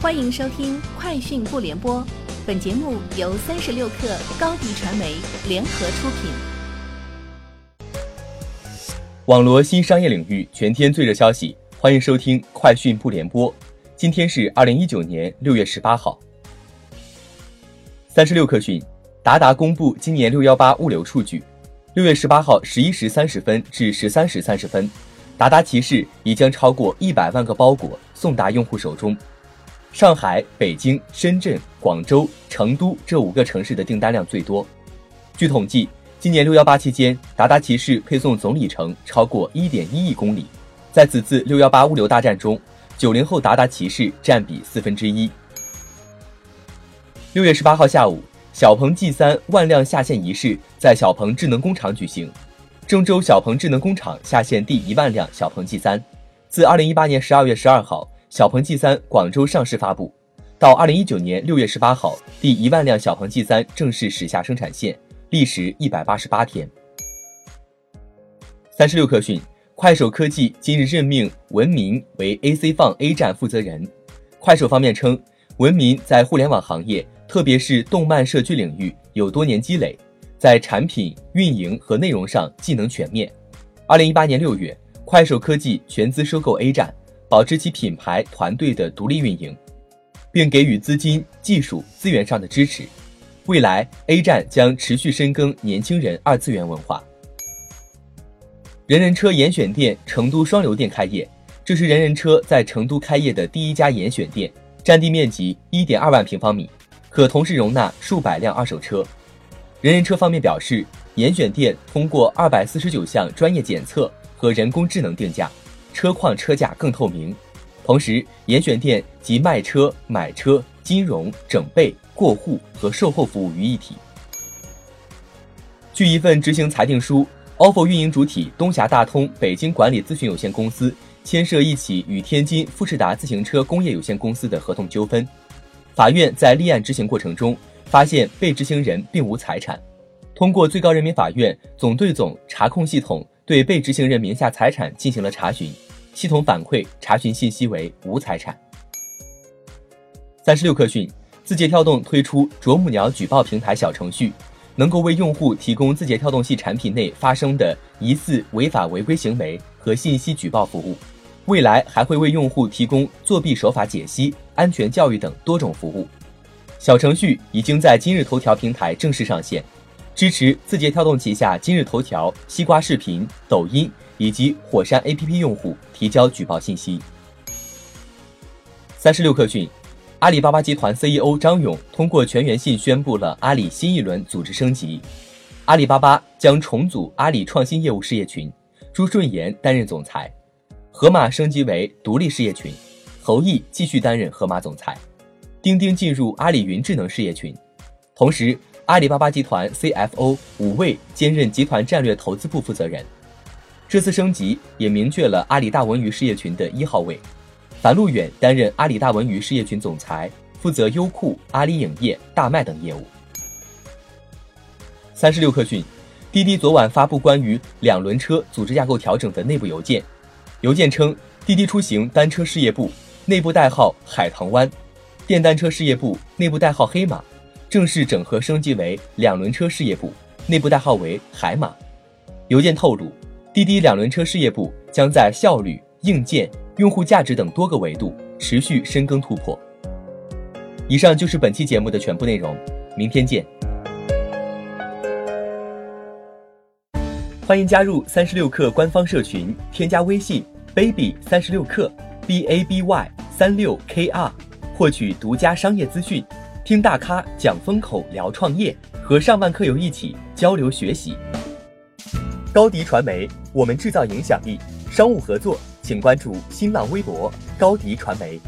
欢迎收听《快讯不联播》，本节目由三十六克高低传媒联合出品。网罗新商业领域全天最热消息，欢迎收听《快讯不联播》。今天是二零一九年六月十八号。三十六克讯，达达公布今年六幺八物流数据。六月十八号十一时三十分至十三时三十分，达达骑士已将超过一百万个包裹送达用户手中。上海、北京、深圳、广州、成都这五个城市的订单量最多。据统计，今年六幺八期间，达达骑士配送总里程超过一点一亿公里。在此次六幺八物流大战中，九零后达达骑士占比四分之一。六月十八号下午，小鹏 G 三万辆下线仪式在小鹏智能工厂举行，郑州小鹏智能工厂下线第一万辆小鹏 G 三。自二零一八年十二月十二号。小鹏 G 三广州上市发布，到二零一九年六月十八号，第一万辆小鹏 G 三正式驶下生产线，历时一百八十八天。三十六氪讯，快手科技今日任命文明为 AC 放 A 站负责人。快手方面称，文明在互联网行业，特别是动漫社区领域有多年积累，在产品运营和内容上技能全面。二零一八年六月，快手科技全资收购 A 站。保持其品牌团队的独立运营，并给予资金、技术资源上的支持。未来，A 站将持续深耕年轻人二次元文化。人人车严选店成都双流店开业，这是人人车在成都开业的第一家严选店，占地面积一点二万平方米，可同时容纳数百辆二手车。人人车方面表示，严选店通过二百四十九项专业检测和人工智能定价。车况车价更透明，同时严选店集卖车、买车、金融、整备、过户和售后服务于一体。据一份执行裁定书，ofo 运营主体东峡大通北京管理咨询有限公司牵涉一起与天津富士达自行车工业有限公司的合同纠纷。法院在立案执行过程中发现被执行人并无财产，通过最高人民法院总对总查控系统对被执行人名下财产进行了查询。系统反馈查询信息为无财产。三十六氪讯，字节跳动推出啄木鸟举报平台小程序，能够为用户提供字节跳动系产品内发生的疑似违法违规行为和信息举报服务。未来还会为用户提供作弊手法解析、安全教育等多种服务。小程序已经在今日头条平台正式上线，支持字节跳动旗下今日头条、西瓜视频、抖音。以及火山 APP 用户提交举报信息。三十六氪讯，阿里巴巴集团 CEO 张勇通过全员信宣布了阿里新一轮组织升级，阿里巴巴将重组阿里创新业务事业群，朱顺炎担任总裁，盒马升级为独立事业群，侯毅继续担任盒马总裁，钉钉进入阿里云智能事业群，同时阿里巴巴集团 CFO 武卫兼任集团战略投资部负责人。这次升级也明确了阿里大文娱事业群的一号位，樊路远担任阿里大文娱事业群总裁，负责优酷、阿里影业、大麦等业务。三十六氪讯，滴滴昨晚发布关于两轮车组织架构调整的内部邮件，邮件称，滴滴出行单车事业部内部代号海棠湾，电单车事业部内部代号黑马，正式整合升级为两轮车事业部，内部代号为海马。邮件透露。滴滴两轮车事业部将在效率、硬件、用户价值等多个维度持续深耕突破。以上就是本期节目的全部内容，明天见。欢迎加入三十六氪官方社群，添加微信 baby 三十六氪 b a b y 三六 k r，获取独家商业资讯，听大咖讲风口，聊创业，和上万客友一起交流学习。高迪传媒，我们制造影响力。商务合作，请关注新浪微博高迪传媒。